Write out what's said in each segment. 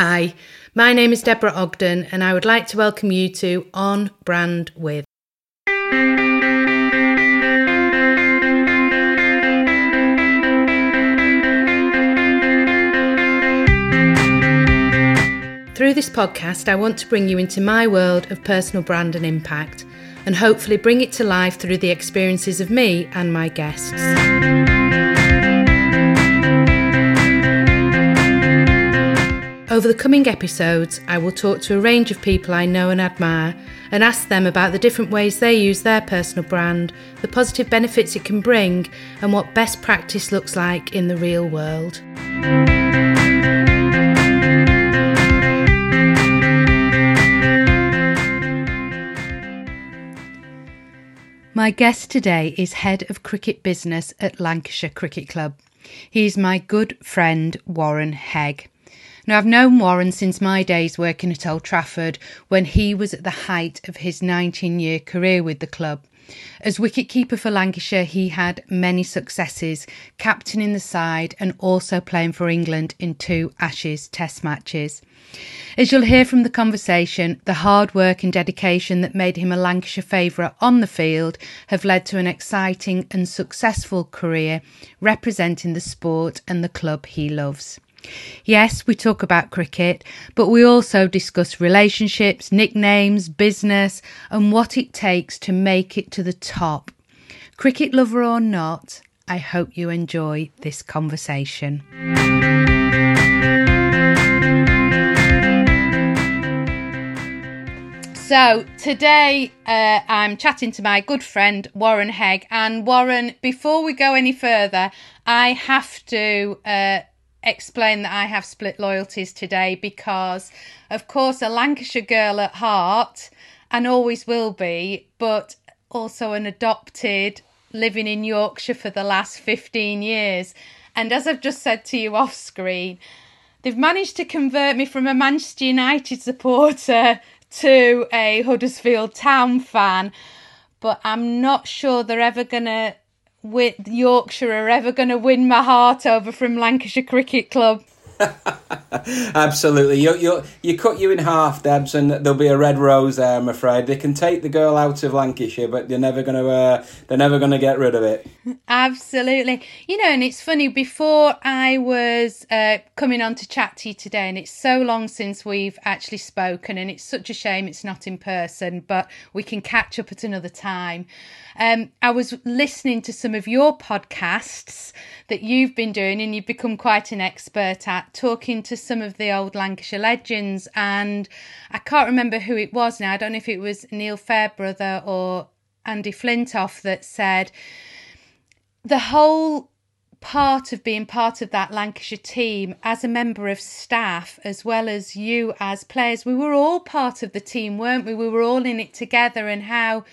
Hi, my name is Deborah Ogden, and I would like to welcome you to On Brand With. Through this podcast, I want to bring you into my world of personal brand and impact, and hopefully bring it to life through the experiences of me and my guests. Over the coming episodes, I will talk to a range of people I know and admire and ask them about the different ways they use their personal brand, the positive benefits it can bring, and what best practice looks like in the real world. My guest today is Head of Cricket Business at Lancashire Cricket Club. He's my good friend Warren Hegg. Now, I've known Warren since my days working at Old Trafford when he was at the height of his 19 year career with the club. As wicketkeeper for Lancashire, he had many successes, captaining the side and also playing for England in two Ashes Test matches. As you'll hear from the conversation, the hard work and dedication that made him a Lancashire favourite on the field have led to an exciting and successful career representing the sport and the club he loves. Yes, we talk about cricket, but we also discuss relationships, nicknames, business, and what it takes to make it to the top. Cricket lover or not, I hope you enjoy this conversation. So today uh, I'm chatting to my good friend Warren Hegg. And Warren, before we go any further, I have to uh, explain that I have split loyalties today because, of course, a Lancashire girl at heart and always will be, but also an adopted living in Yorkshire for the last 15 years. And as I've just said to you off screen, they've managed to convert me from a Manchester United supporter to a Huddersfield Town fan, but I'm not sure they're ever going to with Yorkshire are ever going to win my heart over from Lancashire Cricket Club. Absolutely, you you you cut you in half, Debs, and there'll be a red rose there. I'm afraid they can take the girl out of Lancashire, but they're never gonna uh, they're never gonna get rid of it. Absolutely, you know, and it's funny. Before I was uh, coming on to chat to you today, and it's so long since we've actually spoken, and it's such a shame it's not in person, but we can catch up at another time. Um, I was listening to some of your podcasts that you've been doing, and you've become quite an expert at talking to some of the old Lancashire legends. And I can't remember who it was now. I don't know if it was Neil Fairbrother or Andy Flintoff that said the whole part of being part of that Lancashire team as a member of staff, as well as you as players, we were all part of the team, weren't we? We were all in it together, and how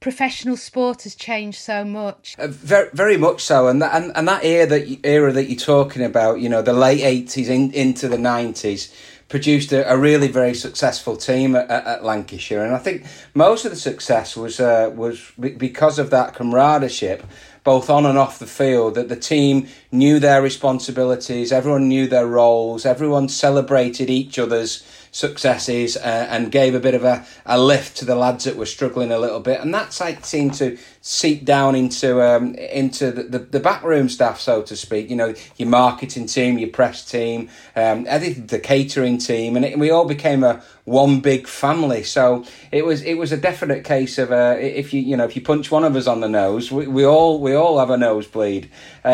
professional sport has changed so much. Uh, very, very much so, and that and, and that era that you, era that you're talking about, you know, the late eighties in, into the nineties, produced a, a, really very successful team at, at, Lancashire, and I think most of the success was uh, was because of that camaraderie both on and off the field, that the team knew their responsibilities, everyone knew their roles, everyone celebrated each other's successes uh, and gave a bit of a, a lift to the lads that were struggling a little bit. And that's like seemed to seep down into um, into the, the, the backroom staff, so to speak. You know, your marketing team, your press team, um, the catering team, and it, we all became a one big family. So it was it was a definite case of uh, if you you know if you punch one of us on the nose, we, we all we all have a nosebleed, uh,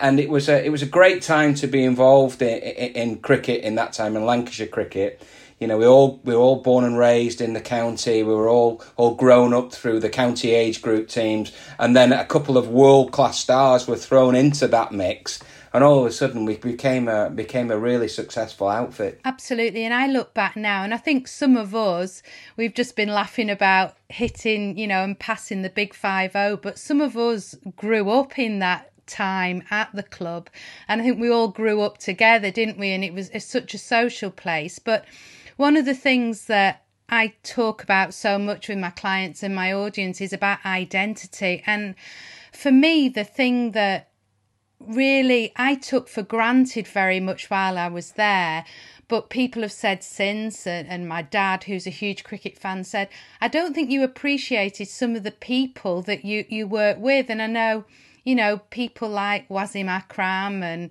and it was a it was a great time to be involved in, in, in cricket in that time in Lancashire cricket you know, we all we were all born and raised in the county. We were all all grown up through the county age group teams, and then a couple of world class stars were thrown into that mix, and all of a sudden we became a became a really successful outfit. Absolutely, and I look back now, and I think some of us we've just been laughing about hitting, you know, and passing the big five zero, but some of us grew up in that time at the club. And i think we all grew up together didn't we? And it was such a social place. But one of the things that I talk about so much with my clients and my audience is about identity. And for me, the thing that really I took for granted very much while I was there, but people have said since, and, and my dad, who's a huge cricket fan, said, I don't think you appreciated some of the people that you, you work with. And I know, you know, people like Wasim Akram and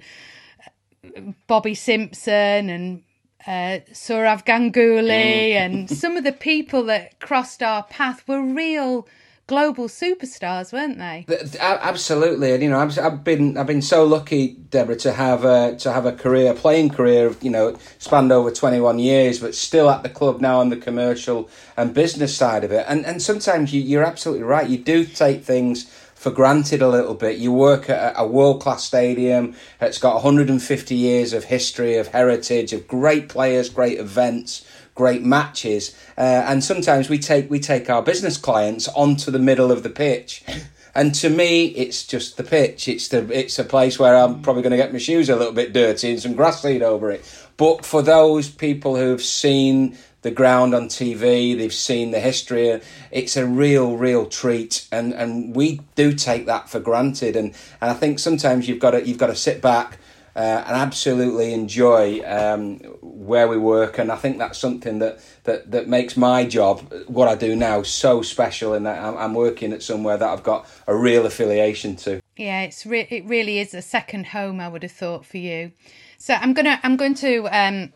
uh, Bobby Simpson and uh, Sourav Ganguly mm. and some of the people that crossed our path were real global superstars, weren't they? Absolutely, and you know, I've, I've been I've been so lucky, Deborah, to have a to have a career, playing career, you know, spanned over twenty one years, but still at the club now on the commercial and business side of it. And and sometimes you, you're absolutely right. You do take things for granted a little bit. You work at a world class stadium. It's got 150 years of history, of heritage, of great players, great events great matches, uh, and sometimes we take we take our business clients onto the middle of the pitch. And to me, it's just the pitch. It's the it's a place where I'm probably going to get my shoes a little bit dirty and some grass seed over it. But for those people who've seen the ground on TV, they've seen the history. It's a real, real treat, and, and we do take that for granted. And, and I think sometimes you've got to you've got to sit back uh, and absolutely enjoy um, where we work. And I think that's something that, that, that makes my job, what I do now, so special. That I'm, I'm working at somewhere that I've got a real affiliation to. Yeah, it's re- it really is a second home. I would have thought for you. So I'm gonna I'm going to um,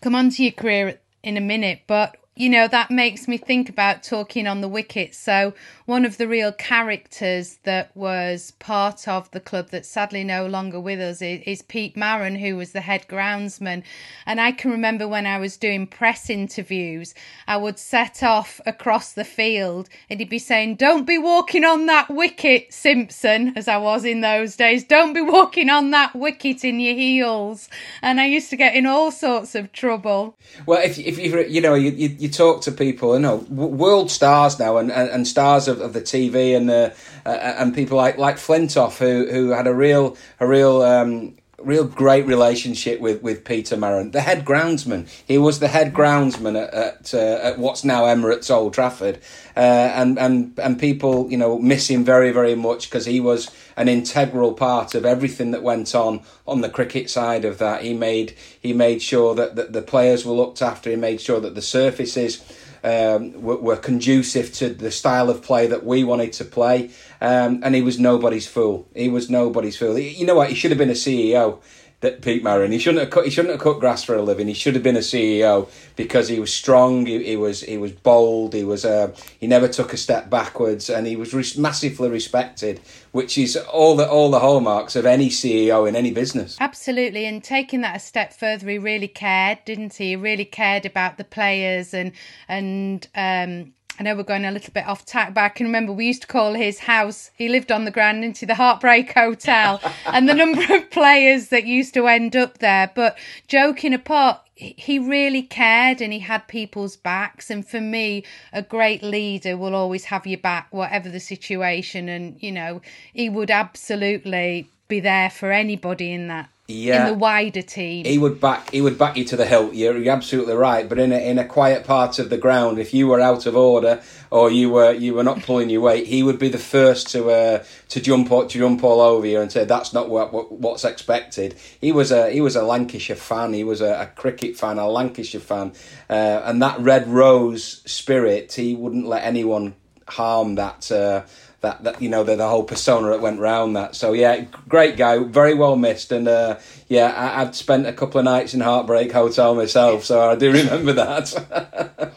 come on to your career in a minute, but you know, that makes me think about talking on the wicket. So, one of the real characters that was part of the club that's sadly no longer with us is, is, Pete Marron, who was the head groundsman. And I can remember when I was doing press interviews, I would set off across the field and he'd be saying, Don't be walking on that wicket, Simpson, as I was in those days. Don't be walking on that wicket in your heels. And I used to get in all sorts of trouble. Well, if, if you, you know, you, you you talk to people, you know, world stars now and, and, and stars of, of the TV and uh, uh, and people like like Flintoff who who had a real a real um, real great relationship with, with Peter Marron, the head groundsman. He was the head groundsman at at, uh, at what's now Emirates Old Trafford, uh, and and and people you know miss him very very much because he was an integral part of everything that went on on the cricket side of that. He made he made sure that, that the players were looked after. He made sure that the surfaces um, were, were, conducive to the style of play that we wanted to play. Um, and he was nobody's fool. He was nobody's fool. you know what? He should have been a CEO that Pete Marron. He shouldn't have cut. He shouldn't have cut grass for a living. He should have been a CEO because he was strong. He, he was he was bold. He was uh, he never took a step backwards, and he was massively respected, which is all the all the hallmarks of any CEO in any business. Absolutely, and taking that a step further, he really cared, didn't he? He really cared about the players and and um, I know we're going a little bit off track, but I can remember we used to call his house, he lived on the Grand into the Heartbreak Hotel, and the number of players that used to end up there. But joking apart, he really cared and he had people's backs. And for me, a great leader will always have your back, whatever the situation. And, you know, he would absolutely be there for anybody in that yeah, in the wider team. He would back he would back you to the hilt. You're, you're absolutely right. But in a in a quiet part of the ground, if you were out of order or you were you were not pulling your weight, he would be the first to uh, to jump to jump all over you and say that's not what, what what's expected. He was a he was a Lancashire fan. He was a, a cricket fan, a Lancashire fan, uh, and that red rose spirit. He wouldn't let anyone harm that. Uh, that, that you know the, the whole persona that went round that. So yeah, great guy, very well missed, and uh, yeah, I, I've spent a couple of nights in Heartbreak Hotel myself, so I do remember that.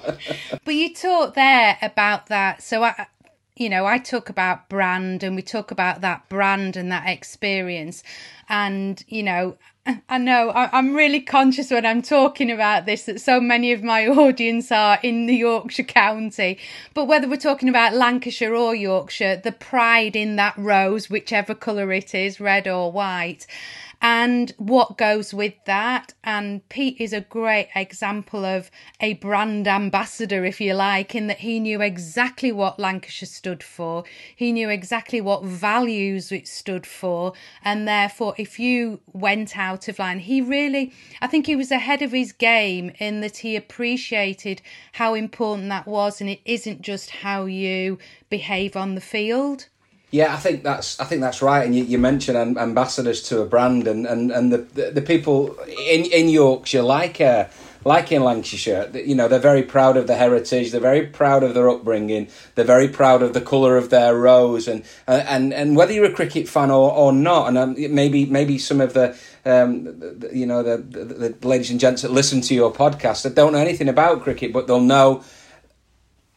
but you talked there about that, so I. You know, I talk about brand and we talk about that brand and that experience. And, you know, I know I'm really conscious when I'm talking about this that so many of my audience are in the Yorkshire County. But whether we're talking about Lancashire or Yorkshire, the pride in that rose, whichever colour it is, red or white, and what goes with that. And Pete is a great example of a brand ambassador, if you like, in that he knew exactly what Lancashire stood for, he knew exactly what values it stood for, and therefore, if you went out of line, he really, I think he was ahead of his game in that he appreciated how important that was, and it isn't just how you behave on the field. Yeah, I think that's I think that's right. And you, you mentioned ambassadors to a brand, and, and, and the, the, the people in in Yorkshire like uh, like in Lancashire, you know, they're very proud of the heritage. They're very proud of their upbringing. They're very proud of the colour of their rose, and uh, and and whether you're a cricket fan or, or not, and um, maybe maybe some of the, um, you know the, the, the ladies and gents that listen to your podcast that don't know anything about cricket, but they'll know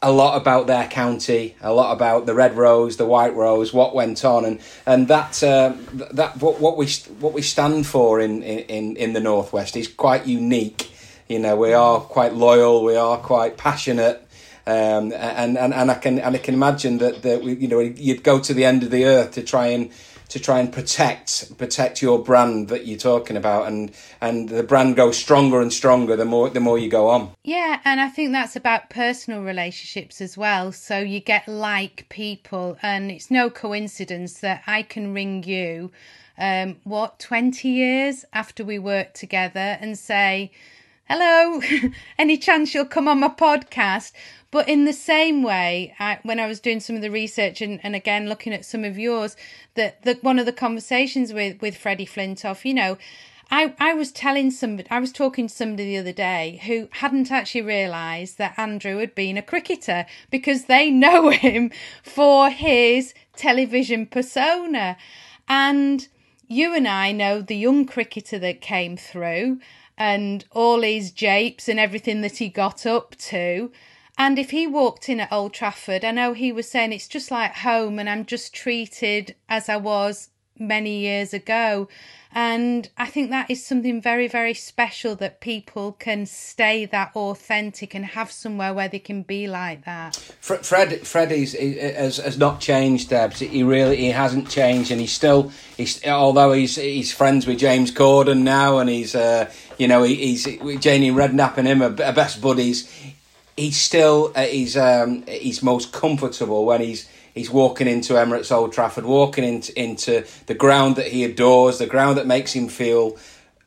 a lot about their county, a lot about the red rose, the white rose, what went on, and and that uh, that what, what we what we stand for in, in in the northwest is quite unique. You know, we are quite loyal, we are quite passionate, um, and, and and I can and I can imagine that that we, you know you'd go to the end of the earth to try and to try and protect protect your brand that you're talking about and and the brand goes stronger and stronger the more the more you go on. Yeah and i think that's about personal relationships as well. So you get like people and it's no coincidence that i can ring you um what 20 years after we worked together and say hello any chance you'll come on my podcast but in the same way, I, when I was doing some of the research and, and again looking at some of yours, that the, one of the conversations with with Freddie Flintoff, you know, I, I was telling somebody, I was talking to somebody the other day who hadn't actually realised that Andrew had been a cricketer because they know him for his television persona. And you and I know the young cricketer that came through and all his japes and everything that he got up to. And if he walked in at Old Trafford, I know he was saying it's just like home and I'm just treated as I was many years ago. And I think that is something very, very special that people can stay that authentic and have somewhere where they can be like that. Fred, Fred is, has, has not changed, Debs. He really he hasn't changed, and he's still he's although he's he's friends with James Corden now, and he's uh, you know he's Jamie Redknapp and him are best buddies he's still uh, he's um, he's most comfortable when he's he's walking into Emirates Old Trafford, walking into into the ground that he adores, the ground that makes him feel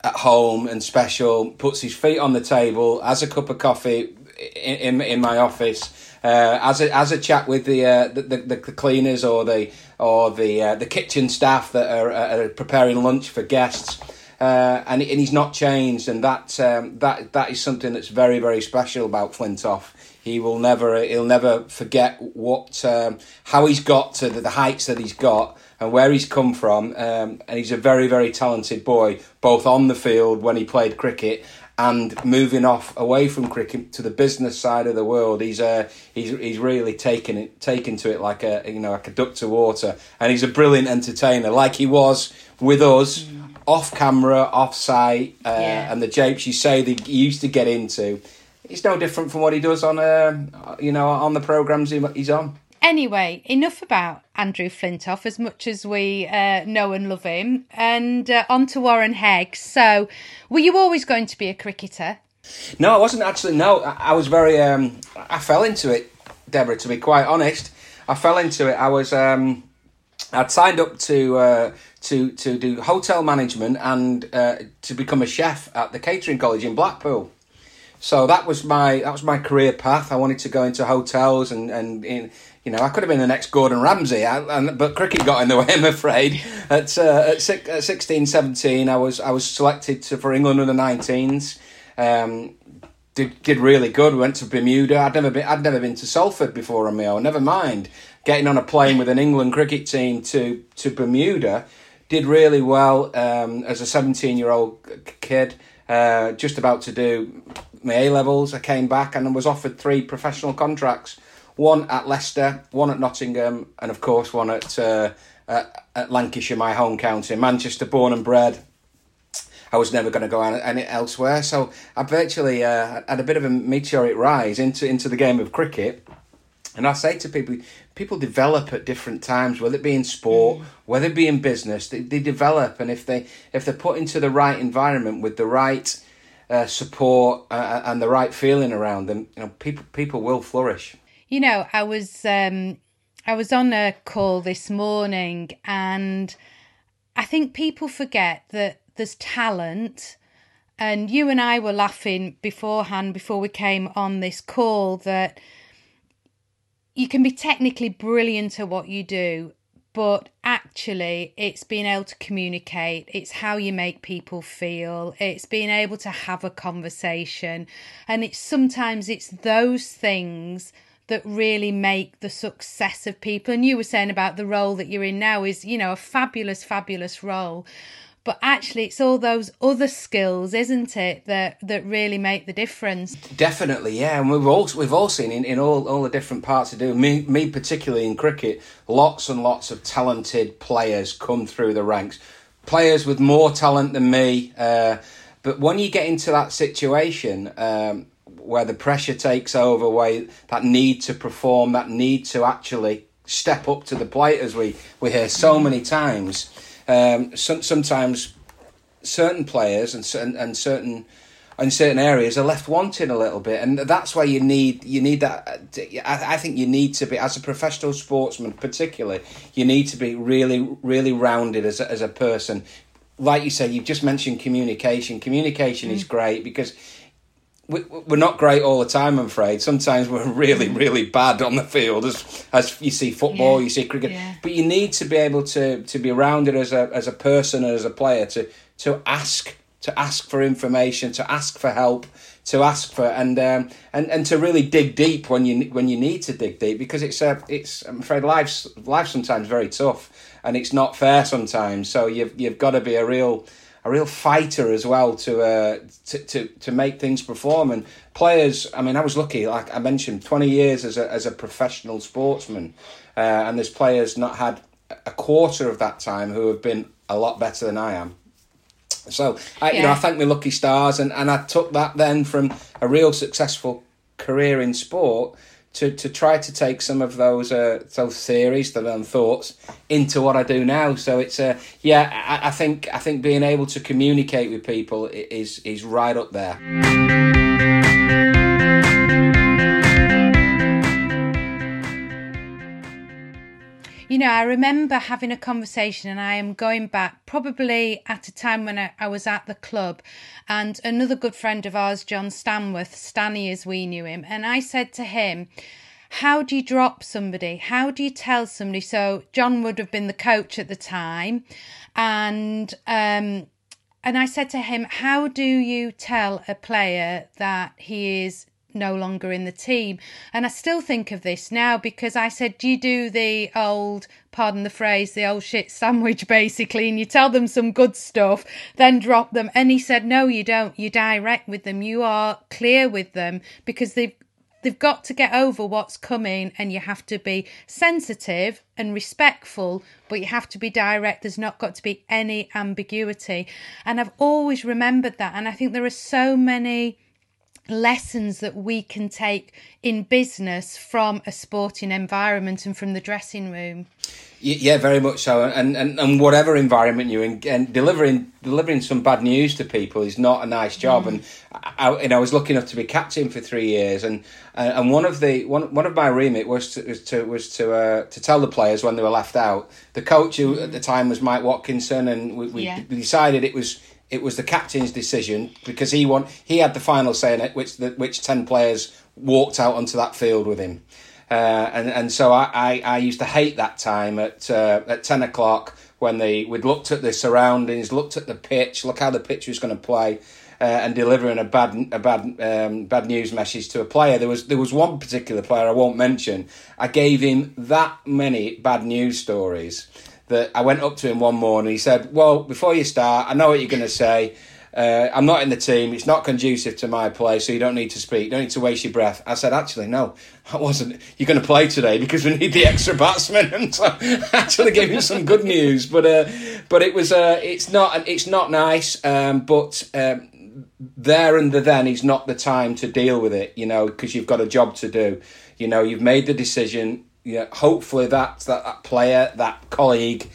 at home and special. Puts his feet on the table, has a cup of coffee in in, in my office. Uh, as a as a chat with the, uh, the, the, the cleaners or the or the uh, the kitchen staff that are, are preparing lunch for guests, uh, and and he's not changed, and that um, that that is something that's very very special about Flintoff. He will never he'll never forget what um, how he's got to the, the, heights that he's got and where he's come from. Um, and he's a very very talented boy, both on the field when he played cricket and moving off away from cricket to the business side of the world. He's uh, he's he's really taken it taken to it like a you know like a duck to water, and he's a brilliant entertainer, like he was with us. Off camera, off site, uh, yeah. and the japes you say that he used to get into, it's no different from what he does on, uh, you know, on the programs he's on. Anyway, enough about Andrew Flintoff as much as we uh, know and love him, and uh, on to Warren Hegg. So, were you always going to be a cricketer? No, I wasn't actually. No, I, I was very. Um, I fell into it, Deborah. To be quite honest, I fell into it. I was. Um, I'd signed up to uh, to to do hotel management and uh, to become a chef at the catering college in Blackpool. So that was my that was my career path. I wanted to go into hotels and and in, you know I could have been the next Gordon Ramsay, and, but cricket got in the way. I'm afraid. At uh, at, six, at 16, 17, I was I was selected to, for England under 19s. Um, did did really good. We went to Bermuda. I'd never been I'd never been to Salford before on my own. Never mind getting on a plane with an England cricket team to to Bermuda did really well um, as a 17 year old kid, uh, just about to do my A levels. I came back and was offered three professional contracts one at Leicester, one at Nottingham, and of course, one at, uh, at, at Lancashire, my home county, Manchester, born and bred. I was never going to go any elsewhere, so I virtually uh, had a bit of a meteoric rise into into the game of cricket. And I say to people, people develop at different times, whether it be in sport, mm. whether it be in business, they, they develop. And if they if they're put into the right environment with the right uh, support uh, uh, and the right feeling around them, you know, people people will flourish. You know, I was um, I was on a call this morning, and I think people forget that there's talent. And you and I were laughing beforehand before we came on this call that you can be technically brilliant at what you do, but actually it's being able to communicate it's how you make people feel it's being able to have a conversation. And it's sometimes it's those things that really make the success of people. And you were saying about the role that you're in now is you know a fabulous fabulous role but actually it's all those other skills isn't it that that really make the difference? Definitely yeah. And we've all we've all seen in, in all all the different parts of do me me particularly in cricket lots and lots of talented players come through the ranks. Players with more talent than me uh, but when you get into that situation um, where the pressure takes over where that need to perform that need to actually step up to the plate as we we hear so many times um, some, sometimes certain players and, and and certain in certain areas are left wanting a little bit, and that's why you need you need that. I, I think you need to be as a professional sportsman, particularly, you need to be really really rounded as a, as a person. Like you said, you've just mentioned communication. Communication mm. is great because we're not great all the time, I'm afraid. Sometimes we're really, mm. really bad on the field, as as you see football, yeah. you see cricket. Yeah. But you need to be able to to be rounded as a as a person and as a player to to ask to ask for information, to ask for help, to ask for and um, and and to really dig deep when you when you need to dig deep because it's a it's I'm afraid life's life's sometimes very tough and it's not fair sometimes. So you've you've got to be a real a real fighter as well to, uh, to to to make things perform. And players, I mean, I was lucky, like I mentioned, twenty years as a as a professional sportsman, uh, and there's players not had a quarter of that time who have been a lot better than I am. So I, yeah. you know, I thank my lucky stars, and, and I took that then from a real successful career in sport to, to try to take some of those uh, those theories and thoughts into what I do now. So it's uh, yeah, I, I think I think being able to communicate with people is is right up there. You know, I remember having a conversation, and I am going back probably at a time when I, I, was at the club, and another good friend of ours, John Stanworth, Stanny as we knew him, and I said to him, how do you drop somebody? How do you tell somebody? So John would have been the coach at the time, and um, and I said to him, how do you tell a player that he is no longer in the team. And I still think of this now because I said, Do you do the old, pardon the phrase, the old shit sandwich basically, and you tell them some good stuff, then drop them? And he said, No, you don't. You direct with them. You are clear with them because they've they've got to get over what's coming and you have to be sensitive and respectful but you have to be direct there's not got to be any ambiguity and i've always remembered that and i think there are so many lessons that we can take in business from a sporting environment and from the dressing room. Yeah, very much so. And and, and whatever environment you're in, and delivering delivering some bad news to people is not a nice job. Mm. And I, know, I was lucky enough to be captain for three years, and uh, and one of the one one of my remit was to was to was to uh, to tell the players when they were left out. The coach who at the time was Mike Watkinson, and we, we yeah. decided it was it was the captain's decision because he want he had the final say in it, which the, which ten players walked out onto that field with him, uh, and and so I, I, I, used to hate that time at uh, at ten o'clock when they we'd looked at the surroundings, looked at the pitch, look how the pitch was going to play. Uh, and delivering a bad a bad um, bad news message to a player. There was there was one particular player I won't mention. I gave him that many bad news stories that I went up to him one morning. He said, "Well, before you start, I know what you're going to say. Uh, I'm not in the team. It's not conducive to my play, so you don't need to speak. You don't need to waste your breath." I said, "Actually, no, I wasn't. You're going to play today because we need the extra batsman." And so I actually gave him some good news, but uh, but it was uh, it's not it's not nice. Um, but um, there and the then is not the time to deal with it, you know, because you've got a job to do. You know, you've made the decision yeah, hopefully that, that that player, that colleague,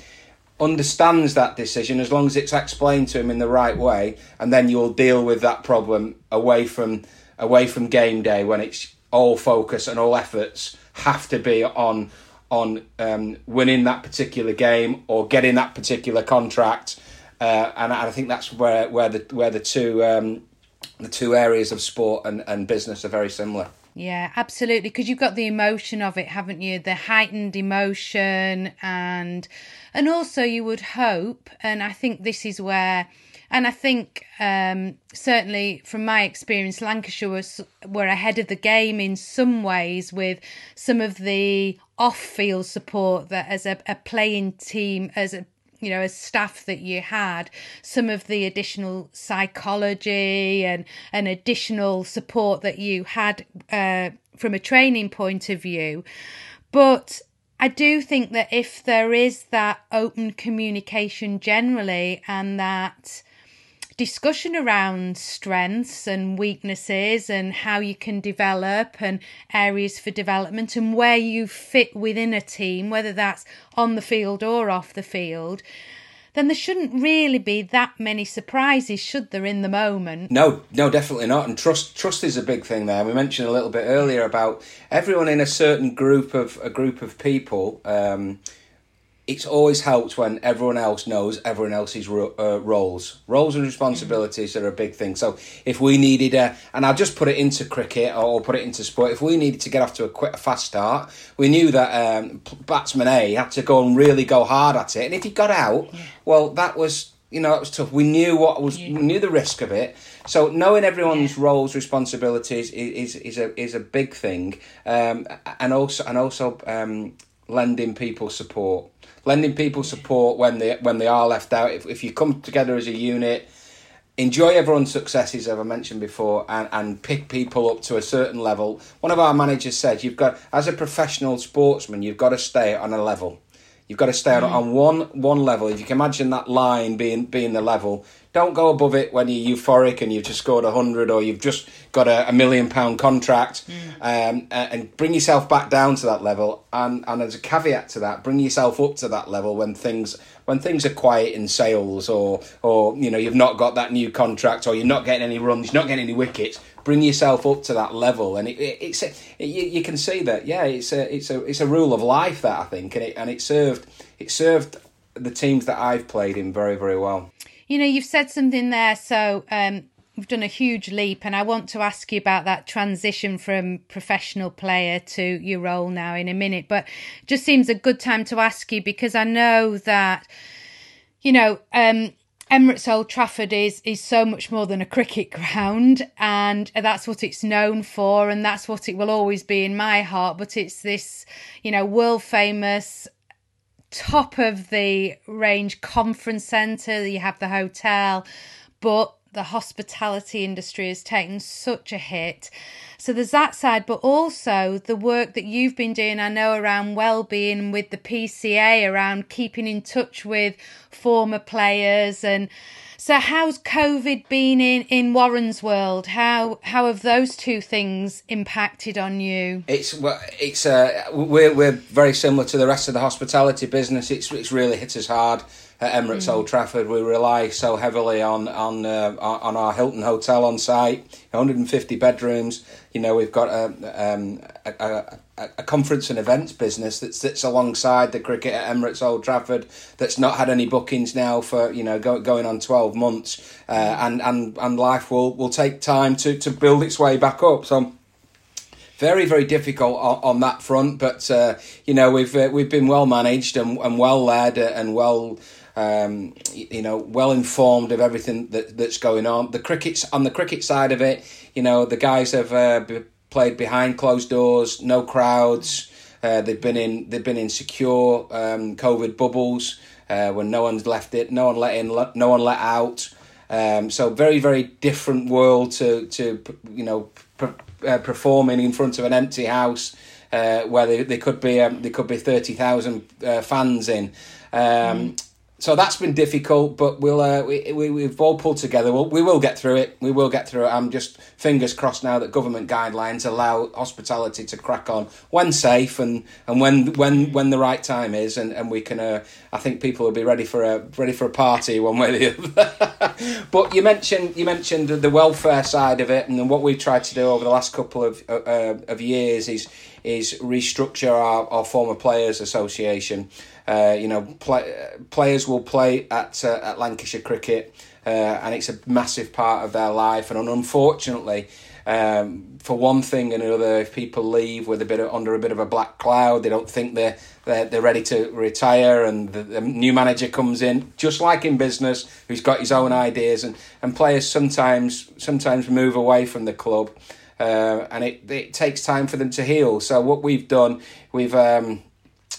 understands that decision as long as it's explained to him in the right way, and then you'll deal with that problem away from away from game day when it's all focus and all efforts have to be on on um, winning that particular game or getting that particular contract. Uh, and I think that's where where the where the two um, the two areas of sport and, and business are very similar. Yeah, absolutely. Because you've got the emotion of it, haven't you? The heightened emotion, and and also you would hope, and I think this is where, and I think um, certainly from my experience, Lancashire was were ahead of the game in some ways with some of the off-field support that as a, a playing team, as a you know, as staff that you had, some of the additional psychology and, and additional support that you had uh, from a training point of view. But I do think that if there is that open communication generally and that discussion around strengths and weaknesses and how you can develop and areas for development and where you fit within a team, whether that's on the field or off the field, then there shouldn't really be that many surprises, should there, in the moment? No, no, definitely not. And trust, trust is a big thing there. We mentioned a little bit earlier about everyone in a certain group of a group of people. Um, it's always helped when everyone else knows everyone else's ro- uh, roles. Roles and responsibilities mm-hmm. are a big thing. So if we needed a, and I'll just put it into cricket or put it into sport, if we needed to get off to a quick, a fast start, we knew that um, batsman A had to go and really go hard at it. And if he got out, yeah. well, that was, you know, it was tough. We knew what was, yeah. we knew the risk of it. So knowing everyone's yeah. roles, responsibilities is, is, is a is a big thing, um, and also and also um, lending people support lending people support when they when they are left out. If if you come together as a unit, enjoy everyone's successes, as I mentioned before, and, and pick people up to a certain level. One of our managers said, "You've got as a professional sportsman, you've got to stay on a level. You've got to stay mm. on, on one one level. If you can imagine that line being being the level, don't go above it when you're euphoric and you've just scored a hundred or you've just got a, a million pound contract. Mm. Um, and bring yourself back down to that level. And and as a caveat to that, bring yourself up to that level when things when things are quiet in sales or or you know you've not got that new contract or you're not getting any runs, you're not getting any wickets. Bring yourself up to that level, and it, it, it's it, you, you can see that. Yeah, it's a it's a it's a rule of life that I think, and it and it served it served the teams that I've played in very very well. You know, you've said something there, so um, you've done a huge leap, and I want to ask you about that transition from professional player to your role now in a minute. But just seems a good time to ask you because I know that, you know, um, Emirates Old Trafford is is so much more than a cricket ground, and that's what it's known for, and that's what it will always be in my heart. But it's this, you know, world famous top of the range conference centre, you have the hotel, but the hospitality industry has taken such a hit. So there's that side, but also the work that you've been doing, I know, around well-being with the PCA, around keeping in touch with former players and so how's COVID been in, in Warren's world? How how have those two things impacted on you? It's it's uh, we're we're very similar to the rest of the hospitality business. It's it's really hit us hard at Emirates mm. Old Trafford. We rely so heavily on on uh, on our Hilton hotel on site, 150 bedrooms. You know, we've got a, um, a, a, a, conference and events business that sits alongside the cricket at Emirates Old Trafford that's not had any bookings now for you know go, going on 12 months, uh, and and and life will will take time to to build its way back up. So very very difficult on, on that front. But uh, you know we've uh, we've been well managed and, and well led and well um, you know, well informed of everything that, that's going on. The cricket's on the cricket side of it. You know, the guys have uh, played behind closed doors, no crowds. Uh, they've been in they've been in secure um, COVID bubbles uh, when no one's left it, no one let in, no one let out. Um, so very very different world to to you know uh, performing in front of an empty house uh, where they, they could be um, there could be thirty thousand uh, fans in. Um, mm so that's been difficult, but we'll uh, we, we we've all pulled together. We'll, we will get through it. We will get through it. I'm just fingers crossed now that government guidelines allow hospitality to crack on when safe and, and when when when the right time is, and, and we can. Uh, I think people will be ready for a ready for a party one way or the other. but you mentioned you mentioned the welfare side of it, and what we've tried to do over the last couple of uh, uh of years is is restructure our, our former players association. Uh, you know, play, players will play at uh, at Lancashire Cricket uh, and it's a massive part of their life. And unfortunately, um, for one thing and another, if people leave with a bit of, under a bit of a black cloud, they don't think they're they're, they're ready to retire, and the, the new manager comes in, just like in business, who's got his own ideas, and, and players sometimes sometimes move away from the club, uh, and it it takes time for them to heal. So what we've done, we've um,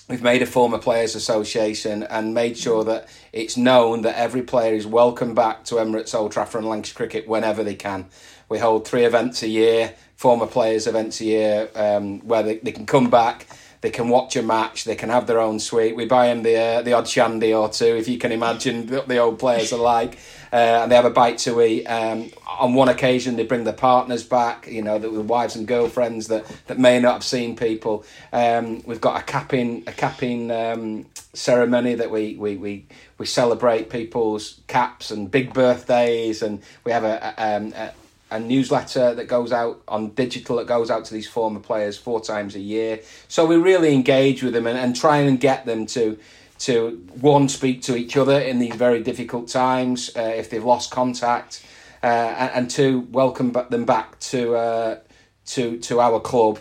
we've made a former players association and made sure that it's known that every player is welcome back to Emirates Old Trafford and Lancashire Cricket whenever they can. We hold three events a year, former players events a year, um, where they, they can come back, they can watch a match, they can have their own suite. We buy them the uh, the odd shandy or two, if you can imagine what the old players are like. Uh, and they have a bite to eat. Um, on one occasion, they bring their partners back, you know, the, the wives and girlfriends that, that may not have seen people. Um, we've got a capping a capping um, ceremony that we, we, we, we celebrate people's caps and big birthdays, and we have a, a, um, a a newsletter that goes out on digital that goes out to these former players four times a year. So we really engage with them and, and try and get them to to one speak to each other in these very difficult times uh, if they've lost contact, uh, and, and, two welcome them back to uh, to to our club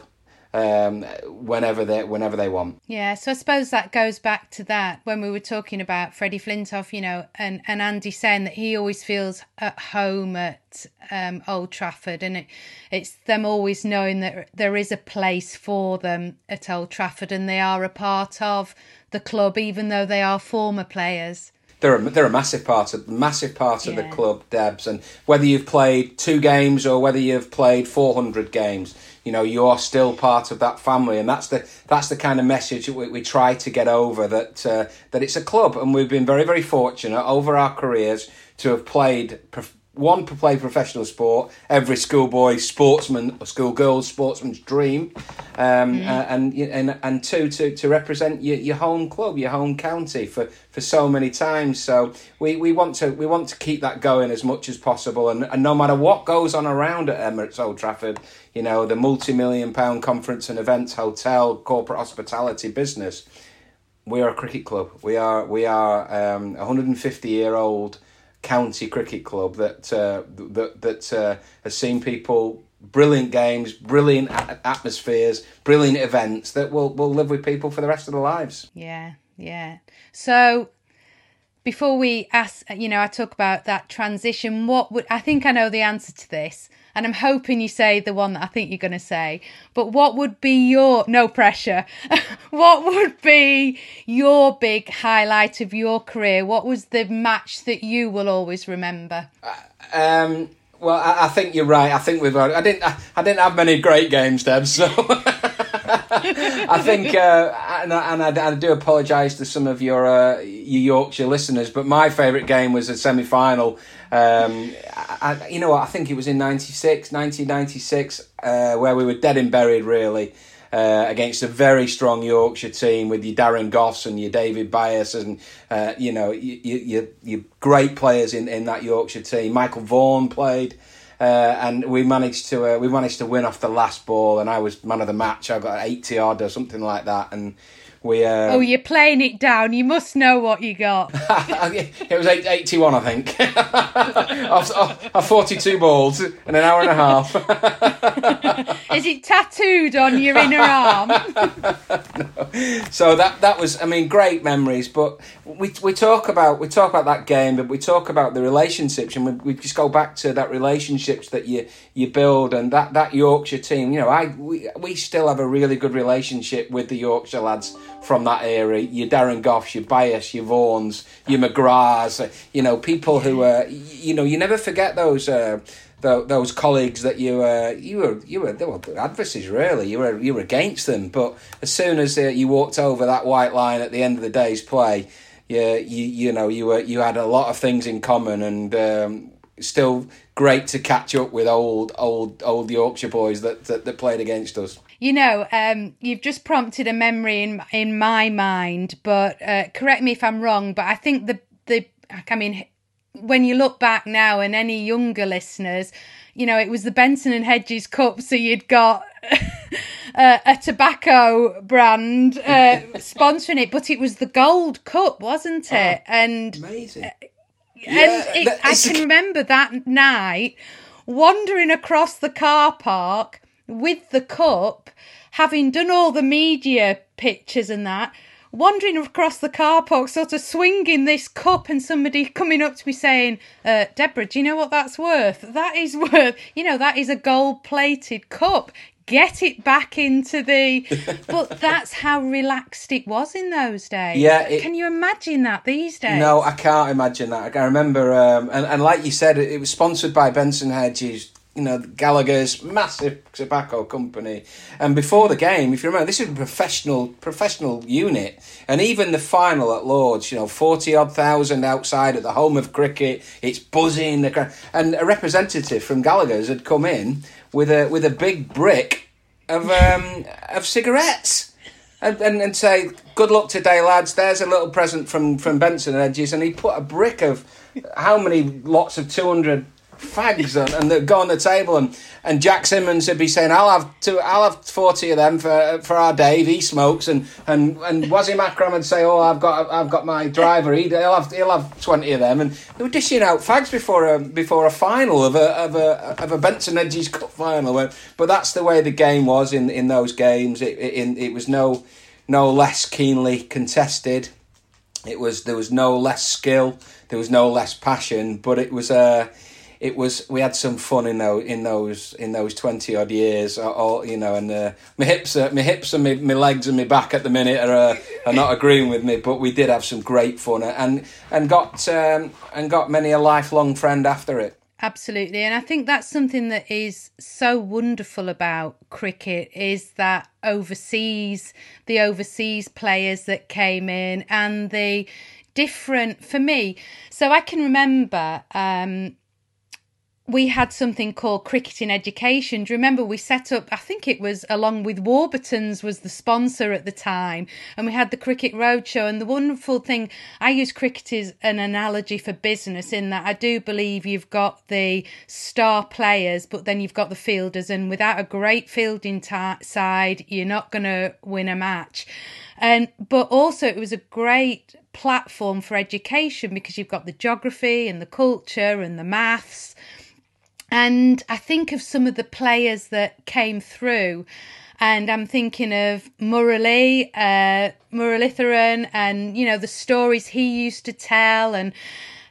um, whenever they whenever they want. Yeah, so I suppose that goes back to that when we were talking about Freddie Flintoff, you know, and, and Andy saying that he always feels at home at um, Old Trafford, and it, it's them always knowing that there is a place for them at Old Trafford, and they are a part of the club, even though they are former players they're a, they're a massive part of massive part of yeah. the club, Debs. And whether you've played two games or whether you've played four hundred games, you know you're still part of that family, and that's the that's the kind of message we, we try to get over that uh, that it's a club, and we've been very very fortunate over our careers to have played. Prof- one to play professional sport, every schoolboy sportsman or schoolgirl sportsman's dream, um, mm. uh, and and and two to, to represent your, your home club, your home county for, for so many times. So we, we want to we want to keep that going as much as possible, and, and no matter what goes on around at Emirates Old Trafford, you know the multi million pound conference and events, hotel, corporate hospitality business. We are a cricket club. We are we are um, a hundred and fifty year old county cricket club that uh, that that uh, has seen people brilliant games, brilliant atmospheres, brilliant events that will will live with people for the rest of their lives. Yeah, yeah. So before we ask, you know, I talk about that transition. What would I think I know the answer to this? And I'm hoping you say the one that I think you're going to say. But what would be your no pressure? what would be your big highlight of your career? What was the match that you will always remember? Uh, um, well, I, I, think you're right. I think we've. I didn't. I, I didn't have many great games, Deb. So. I think, uh, and, I, and I, I do apologise to some of your uh, your Yorkshire listeners, but my favourite game was a semi final um, you know what? I think it was in 96, 1996, uh, where we were dead and buried, really. Uh, against a very strong Yorkshire team with your Darren Gough and your David Byas and uh, you know you, you, you great players in, in that Yorkshire team. Michael Vaughan played. Uh, and we managed to uh, we managed to win off the last ball, and I was man of the match. I got eighty odd or something like that, and we, uh, oh, you're playing it down. You must know what you got. it was 81, I think. off, off, off 42 balls in an hour and a half. Is it tattooed on your inner arm? no. So that that was, I mean, great memories. But we we talk about we talk about that game, but we talk about the relationships, and we, we just go back to that relationships that you you build, and that that Yorkshire team. You know, I we we still have a really good relationship with the Yorkshire lads from that era. Your Darren Goughs, your Byas, your Vaughans, your McGraths, uh, you know, people who, uh, you know, you never forget those. Uh, those colleagues that you uh, you were you were they were adversaries really you were you were against them but as soon as uh, you walked over that white line at the end of the day's play yeah you you know you were you had a lot of things in common and um, still great to catch up with old old old Yorkshire boys that that, that played against us you know, um, you've just prompted a memory in in my mind, but uh, correct me if I'm wrong. But I think the the I mean, when you look back now, and any younger listeners, you know, it was the Benson and Hedges Cup, so you'd got. Uh, a tobacco brand uh, sponsoring it, but it was the Gold Cup, wasn't it? Oh, and amazing. Uh, Yeah, and it, I can remember that night wandering across the car park with the cup, having done all the media pictures and that, wandering across the car park, sort of swinging this cup, and somebody coming up to me saying, uh, Deborah, do you know what that's worth? That is worth, you know, that is a gold plated cup. Get it back into the. but that's how relaxed it was in those days. Yeah. It... Can you imagine that these days? No, I can't imagine that. I remember, um, and, and like you said, it was sponsored by Benson Hedges you know, Gallaher's massive tobacco company. And before the game, if you remember, this is a professional professional unit. And even the final at Lords, you know, 40 odd thousand outside at the home of cricket, it's buzzing. The And a representative from Gallaher's had come in with a with a big brick of um, of cigarettes. And, and, and say, good luck today, lads. There's a little present from, from Benson and Edges, And he put a brick of how many lots of 200 fags and, and they go on the table and, and Jack Simmons would be saying I'll have two I'll have forty of them for for our Dave he smokes and and and Wasim Akram would say oh I've got I've got my driver he, will have he'll have twenty of them and they were dishing out fags before a before a final of a of a of a Benson Hedges Cup final but that's the way the game was in in those games. It it, it was no no less keenly contested. It was there was no less skill. There was no less passion but it was a uh, it was we had some fun in those in those in those twenty odd years. All you know, and uh, my hips, uh, my hips, and my, my legs and my back at the minute are uh, are not agreeing with me. But we did have some great fun and and got um, and got many a lifelong friend after it. Absolutely, and I think that's something that is so wonderful about cricket is that overseas, the overseas players that came in and the different for me. So I can remember um, we had something called Cricket in education. Do you remember we set up? I think it was along with Warburton's was the sponsor at the time, and we had the cricket roadshow. And the wonderful thing, I use cricket as an analogy for business in that I do believe you've got the star players, but then you've got the fielders, and without a great fielding t- side, you're not going to win a match. And but also it was a great platform for education because you've got the geography and the culture and the maths and I think of some of the players that came through, and I'm thinking of Murali, uh, Muralitharan, and you know the stories he used to tell, and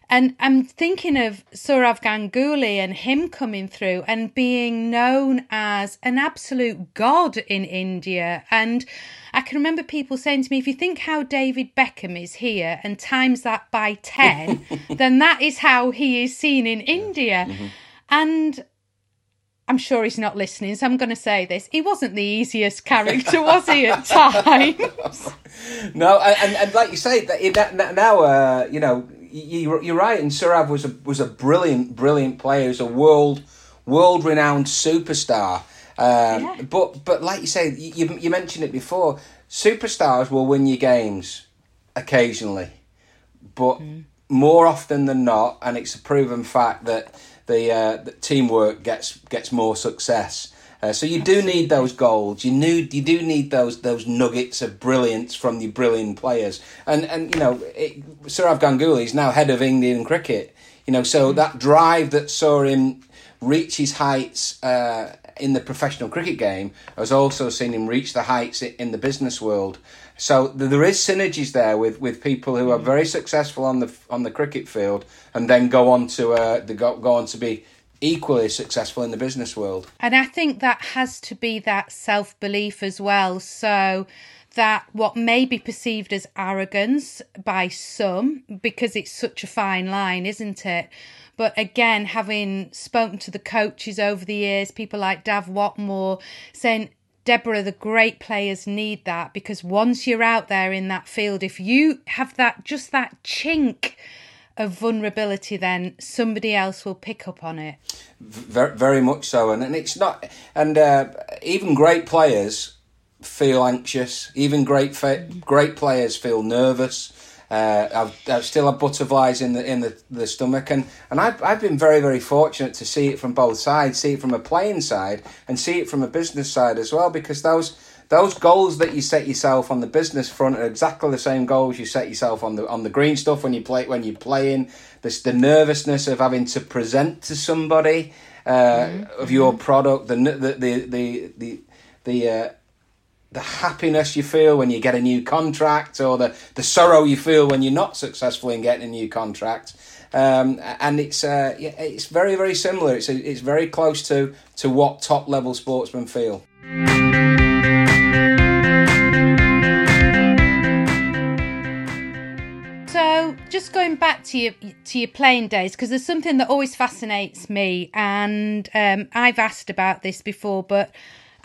and I'm thinking of Sourav Ganguly and him coming through and being known as an absolute god in India. And I can remember people saying to me, if you think how David Beckham is here and times that by 10, then that is how he is seen in India. Mm-hmm. And I'm sure he's not listening, so I'm going to say this. He wasn't the easiest character, was he, at times? no, and, and like you say, that that now, uh, you know, you, you're right, and Sourav was a, was a brilliant, brilliant player. He was a world, world renowned superstar. Um, yeah. But but like you say, you, you mentioned it before. Superstars will win you games occasionally, but mm. more often than not, and it's a proven fact that the, uh, the teamwork gets gets more success. Uh, so you do need those goals. You need you do need those those nuggets of brilliance from the brilliant players. And and you know, it, Sourav Ganguly is now head of Indian cricket. You know, so mm. that drive that saw him reach his heights uh, in the professional cricket game has also seen him reach the heights in the business world. So there is synergies there with, with people who are very successful on the on the cricket field and then go on to uh, the go, go on to be equally successful in the business world. And I think that has to be that self belief as well. So that what may be perceived as arrogance by some, because it's such a fine line, isn't it? But again, having spoken to the coaches over the years, people like Dav Whatmore saying Deborah, the great players need that because once you're out there in that field, if you have that just that chink of vulnerability, then somebody else will pick up on it. Very, very much so, and, and it's not, and uh, even great players feel anxious. Even great, great players feel nervous. Uh, I've, I've, still have butterflies in the in the, the stomach, and, and I've, I've been very very fortunate to see it from both sides, see it from a playing side, and see it from a business side as well, because those those goals that you set yourself on the business front are exactly the same goals you set yourself on the on the green stuff when you play when you're playing. This the nervousness of having to present to somebody uh, mm-hmm. of your product, the the the the the, the uh, the happiness you feel when you get a new contract, or the, the sorrow you feel when you're not successful in getting a new contract. Um, and it's uh, it's very very similar. It's it's very close to to what top level sportsmen feel. So, just going back to your to your playing days, because there's something that always fascinates me, and um, I've asked about this before, but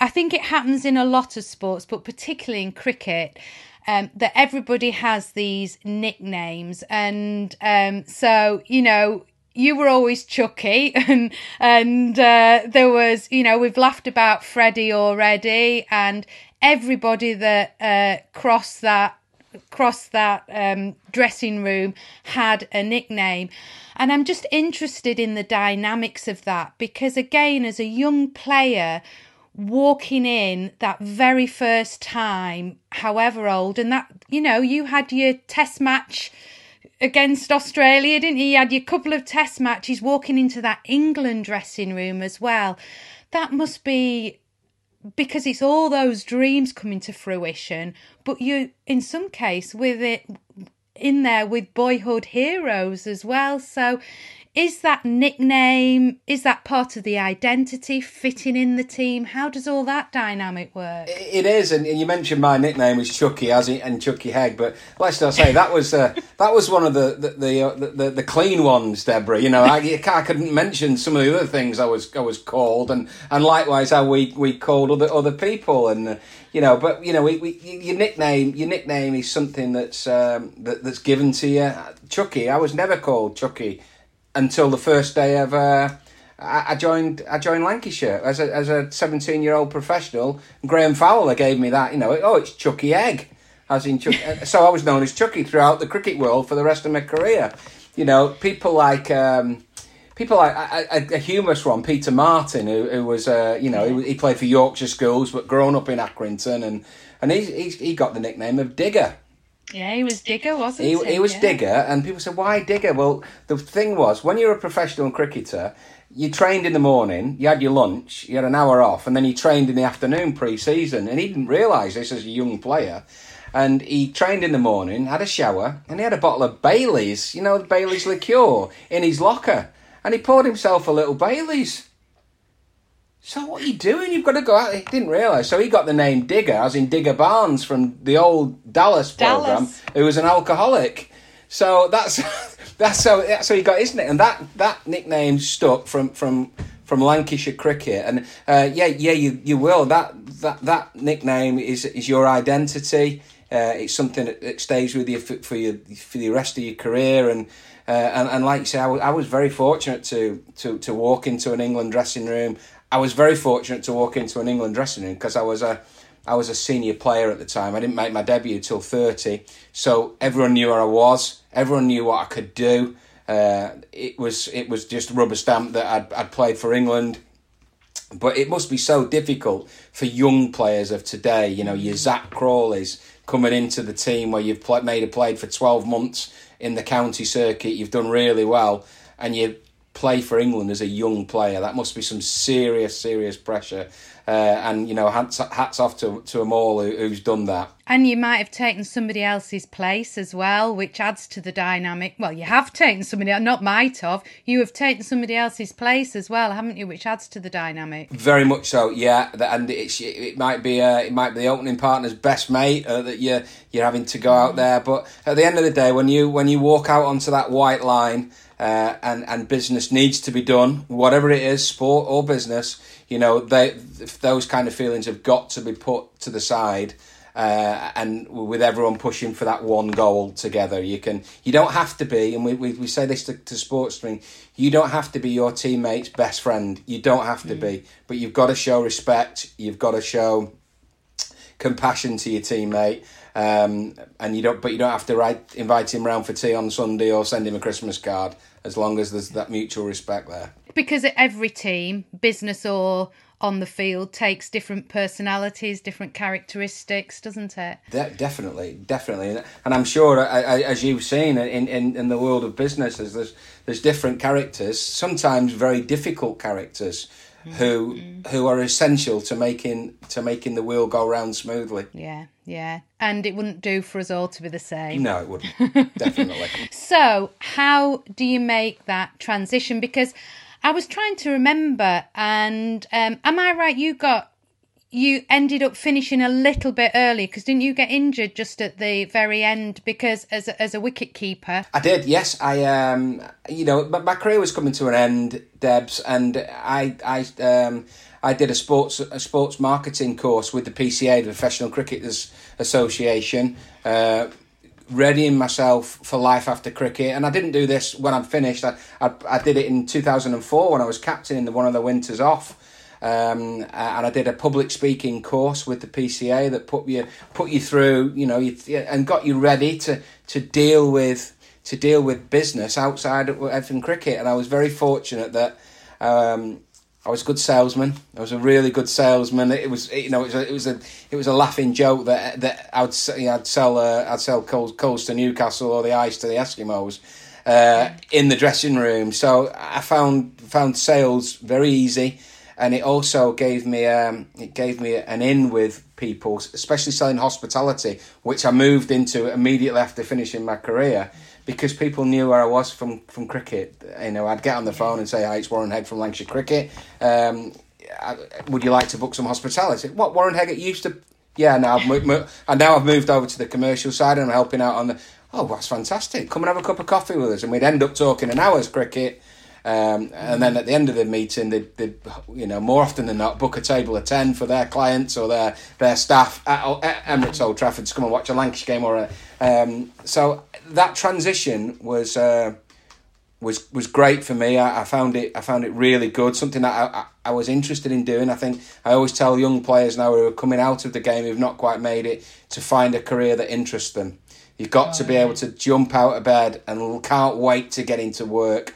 I think it happens in a lot of sports, but particularly in cricket. Um, that everybody has these nicknames, and um, so you know you were always Chucky, and and uh, there was you know we've laughed about Freddie already, and everybody that uh, crossed that across that um, dressing room had a nickname. And I'm just interested in the dynamics of that because, again, as a young player, walking in that very first time, however old, and that, you know, you had your test match against Australia, didn't you? You had your couple of test matches walking into that England dressing room as well. That must be because it's all those dreams coming to fruition, but you, in some case, with it in there with boyhood heroes as well. So is that nickname is that part of the identity fitting in the team? How does all that dynamic work? It is and you mentioned my nickname is chucky as it, and chucky hegg but let's not say that was uh, that was one of the the the, uh, the, the clean ones deborah you know I, I couldn't mention some of the other things i was i was called and and likewise how we we called other other people and uh, you know but you know we, we your nickname your nickname is something that's um, that, that's given to you. Chucky i was never called chucky until the first day of uh, I joined I joined Lancashire as a as a seventeen year old professional. Graham Fowler gave me that. You know, oh, it's Chucky Egg, as in Chuck. so I was known as Chucky throughout the cricket world for the rest of my career. You know, people like. Um, people like a, a, a, humorous one, Peter Martin, who, who was, uh, you know, he, he, played for Yorkshire Schools, but grown up in Accrington, and and he, he he got the nickname of Digger yeah, he was Digger, wasn't he? He, he was yeah. Digger, and people said, why Digger? Well, the thing was, when you're a professional cricketer, you trained in the morning, you had your lunch, you had an hour off, and then you trained in the afternoon pre season. And he didn't realise this as a young player. And he trained in the morning, had a shower, and he had a bottle of Bailey's, you know, Bailey's liqueur, in his locker. And he poured himself a little Bailey's. So what are you doing? You've got to go out. He didn't realise. So he got the name Digger, as in Digger Barnes from the old Dallas program, who was an alcoholic. So that's that's how that's how he got his name, and that that nickname stuck from from from Lancashire cricket. And uh, yeah, yeah, you you will that that that nickname is is your identity. Uh, it's something that, that, stays with you for, for your for the rest of your career and. Uh, and, and like you say, I was, I was very fortunate to, to, to walk into an England dressing room I was very fortunate to walk into an England dressing room because I was a I was a senior player at the time. I didn't make my debut till thirty, so everyone knew where I was. Everyone knew what I could do. Uh, it was it was just rubber stamp that I'd I'd played for England. But it must be so difficult for young players of today. You know, your Zak Crawleys coming into the team where you've play, made a played for twelve months in the county circuit. You've done really well, and you play for England as a young player. That must be some serious, serious pressure. Uh, and you know, hats, hats off to to them all who, who's done that. And you might have taken somebody else's place as well, which adds to the dynamic. Well, you have taken somebody, not might have. You have taken somebody else's place as well, haven't you? Which adds to the dynamic. Very much so, yeah. And it's, it might be uh, it might be the opening partner's best mate uh, that you're you're having to go out there. But at the end of the day, when you when you walk out onto that white line uh, and and business needs to be done, whatever it is, sport or business. You know, they those kind of feelings have got to be put to the side. Uh, and with everyone pushing for that one goal together, you can. You don't have to be, and we, we, we say this to, to Sportsstring. You don't have to be your teammate's best friend. You don't have to mm. be, but you've got to show respect. You've got to show compassion to your teammate, um, and you don't, but you don't have to write, invite him round for tea on Sunday or send him a Christmas card as long as there's that mutual respect there. Because every team, business or on the field takes different personalities, different characteristics, doesn't it? De- definitely, definitely, and I'm sure, as you've seen in, in, in the world of businesses, there's there's different characters, sometimes very difficult characters, who mm-hmm. who are essential to making to making the wheel go round smoothly. Yeah, yeah, and it wouldn't do for us all to be the same. No, it wouldn't. definitely. So, how do you make that transition? Because I was trying to remember, and um, am I right? You got you ended up finishing a little bit early because didn't you get injured just at the very end because as a, as a wicket keeper i did yes i um you know my, my career was coming to an end debs and i i um i did a sports a sports marketing course with the pca the professional cricketers association uh readying myself for life after cricket. And I didn't do this when I'm finished. I, I, I did it in 2004 when I was captain in the, one of the winters off. Um, and I did a public speaking course with the PCA that put you put you through, you know, and got you ready to to deal with to deal with business outside of cricket. And I was very fortunate that um, I was a good salesman. I was a really good salesman. It was, you know, it was a, it was a, it was a laughing joke that that I'd, I'd sell, uh, I'd sell coals, coals to Newcastle or the ice to the Eskimos uh, in the dressing room. So I found found sales very easy and it also gave me um, it gave me an in with people, especially selling hospitality, which I moved into immediately after finishing my career because people knew where I was from from cricket. You know, I'd get on the phone and say, "Hi, it's Warren Hegg from Lancashire Cricket. Um, would you like to book some hospitality?" What Warren Hegg used to. Yeah, now I've mo- and now I've moved over to the commercial side and I'm helping out on the. Oh, that's fantastic! Come and have a cup of coffee with us, and we'd end up talking an hour's cricket um, and then at the end of the meeting, they, they, you know, more often than not, book a table of ten for their clients or their their staff at, at Emirates Old Trafford to come and watch a Lancashire game or a. Um, so that transition was uh, was was great for me. I, I, found it I found it really good. Something that I, I, I was interested in doing. I think I always tell young players now who are coming out of the game who've not quite made it to find a career that interests them. You've got oh, to be able to jump out of bed and can't wait to get into work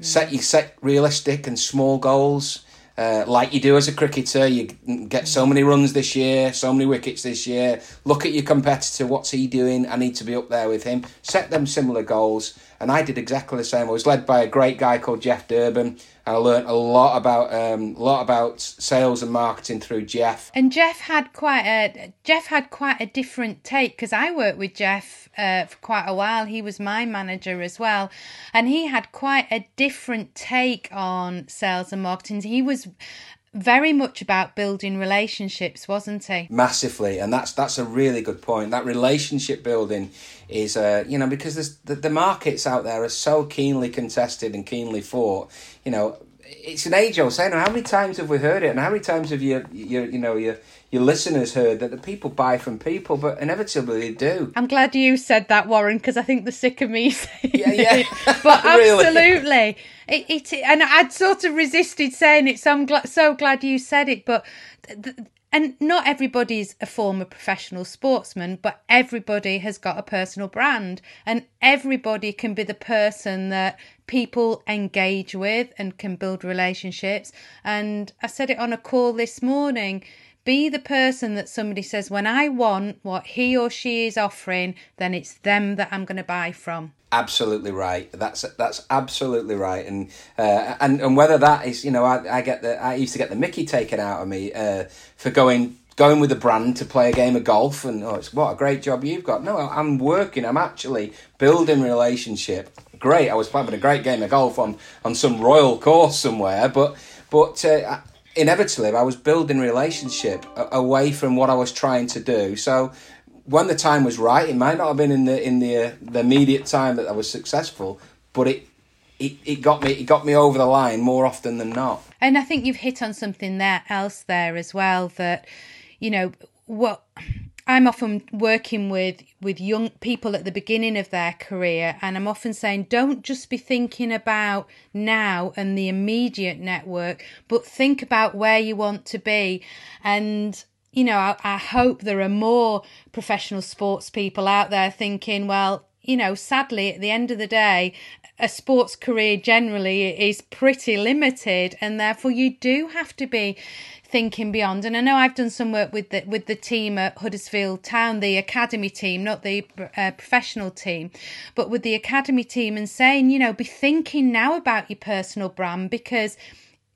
Set you set realistic and small goals. Uh, like you do as a cricketer, you get so many runs this year, so many wickets this year. Look at your competitor, what's he doing? I need to be up there with him. Set them similar goals, and I did exactly the same. I was led by a great guy called Jeff Durbin, And I learned a lot about um, lot about sales and marketing through Jeff. And Jeff had quite a Jeff had quite a different take because I worked with Jeff uh, for quite a while. He was my manager as well, and he had quite a different take on sales and marketing. He was very much about building relationships, wasn't he? Massively, and that's that's a really good point. That relationship building is, uh, you know, because the, the markets out there are so keenly contested and keenly fought. You know, it's an age old saying. How many times have we heard it, and how many times have you, you, you know, your your listeners heard that the people buy from people, but inevitably they do. I'm glad you said that, Warren, because I think the sick of me saying yeah, yeah. it. But absolutely, it, it, and I'd sort of resisted saying it, so I'm gl- so glad you said it. But th- and not everybody's a former professional sportsman, but everybody has got a personal brand, and everybody can be the person that people engage with and can build relationships. And I said it on a call this morning be the person that somebody says, when I want what he or she is offering, then it's them that I'm going to buy from. Absolutely right. That's that's absolutely right. And uh, and and whether that is, you know, I, I get the I used to get the Mickey taken out of me uh, for going going with a brand to play a game of golf and oh it's what a great job you've got no i'm working i'm actually building relationship great i was having a great game of golf on on some royal course somewhere but but uh, inevitably I was building relationship away from what I was trying to do. So when the time was right, it might not have been in the in the uh, the immediate time that I was successful, but it, it it got me it got me over the line more often than not. And I think you've hit on something there else there as well that you know what I'm often working with with young people at the beginning of their career and I'm often saying don't just be thinking about now and the immediate network but think about where you want to be. And you know I, I hope there are more professional sports people out there thinking well you know, sadly, at the end of the day, a sports career generally is pretty limited, and therefore you do have to be thinking beyond. And I know I've done some work with the with the team at Huddersfield Town, the academy team, not the uh, professional team, but with the academy team, and saying, you know, be thinking now about your personal brand because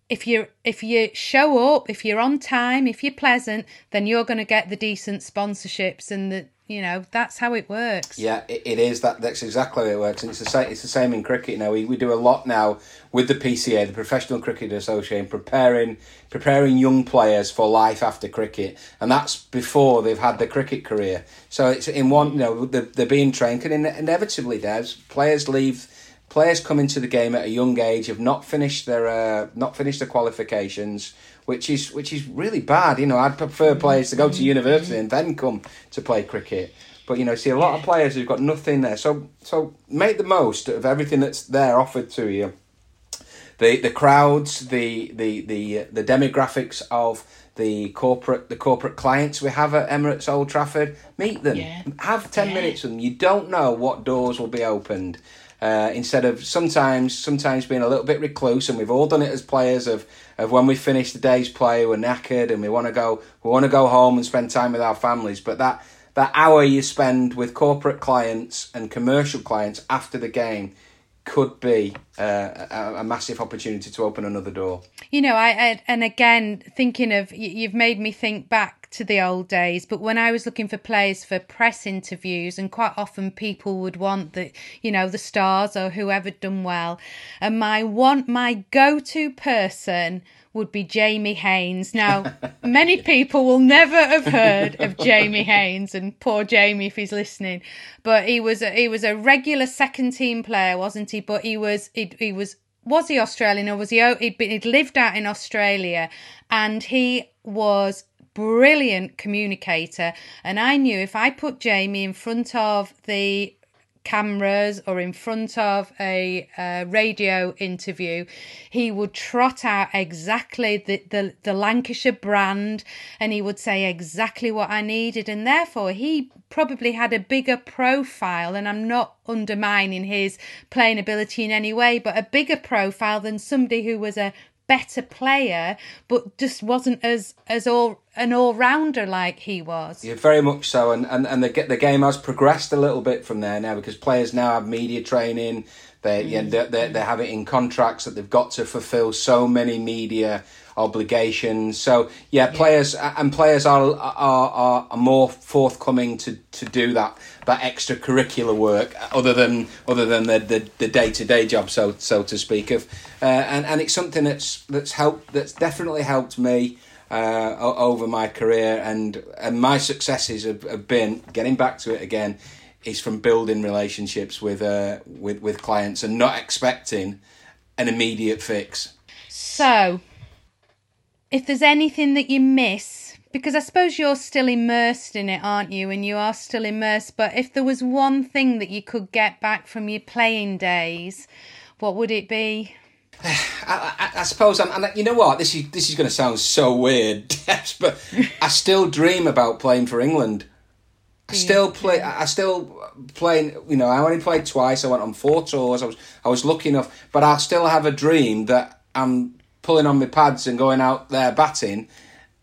if you if you show up, if you're on time, if you're pleasant, then you're going to get the decent sponsorships and the you know that's how it works. Yeah, it, is. That that's exactly how it works, and it's the same. It's the same in cricket. You know, we, we do a lot now with the PCA, the Professional Cricket Association, preparing preparing young players for life after cricket, and that's before they've had the cricket career. So it's in one. You know, they're, they're being trained, and inevitably, there's players leave players come into the game at a young age have not finished their uh, not finished their qualifications, which is which is really bad. You know, I'd prefer players to go to university and then come to play cricket. But you know, see a lot of players who've got nothing there. So so make the most of everything that's there offered to you. The the crowds, the the the the demographics of the corporate the corporate clients we have at Emirates Old Trafford. Meet them. Yeah. Have ten yeah. minutes with them. You don't know what doors will be opened. Uh, instead of sometimes sometimes being a little bit recluse, and we've all done it as players of of when we finish the day's play, we're knackered and we want to go we want to go home and spend time with our families. But that that hour you spend with corporate clients and commercial clients after the game could be uh, a, a, massive opportunity to open another door. You know, I, I and again thinking of you've made me think back to the old days, but when I was looking for players for press interviews, and quite often people would want the, you know, the stars or whoever done well, and my one, my go-to person would be Jamie Haynes. Now, many people will never have heard of Jamie Haynes, and poor Jamie if he's listening. But he was a, he was a regular second team player, wasn't he? But he was he, he was was he Australian or was he? He'd been he'd lived out in Australia, and he was brilliant communicator. And I knew if I put Jamie in front of the cameras or in front of a uh, radio interview, he would trot out exactly the, the, the Lancashire brand and he would say exactly what I needed. And therefore, he probably had a bigger profile. And I'm not undermining his playing ability in any way, but a bigger profile than somebody who was a better player, but just wasn't as as all an all rounder like he was. Yeah, very much so, and and and the the game has progressed a little bit from there now because players now have media training. They mm. yeah, they, they they have it in contracts that they've got to fulfil so many media obligations. So yeah, players and players are, are are more forthcoming to, to do that that extracurricular work other than other than the the, the day-to-day job so so to speak of. Uh, and and it's something that's that's helped that's definitely helped me uh, over my career. And and my successes have, have been getting back to it again is from building relationships with uh with with clients and not expecting an immediate fix. So if there's anything that you miss, because I suppose you're still immersed in it, aren't you? And you are still immersed. But if there was one thing that you could get back from your playing days, what would it be? I, I, I, suppose, I'm, and you know what? This is this is going to sound so weird, but I still dream about playing for England. I still play. I still playing. You know, I only played twice. I went on four tours. I was I was lucky enough, but I still have a dream that I'm pulling on my pads and going out there batting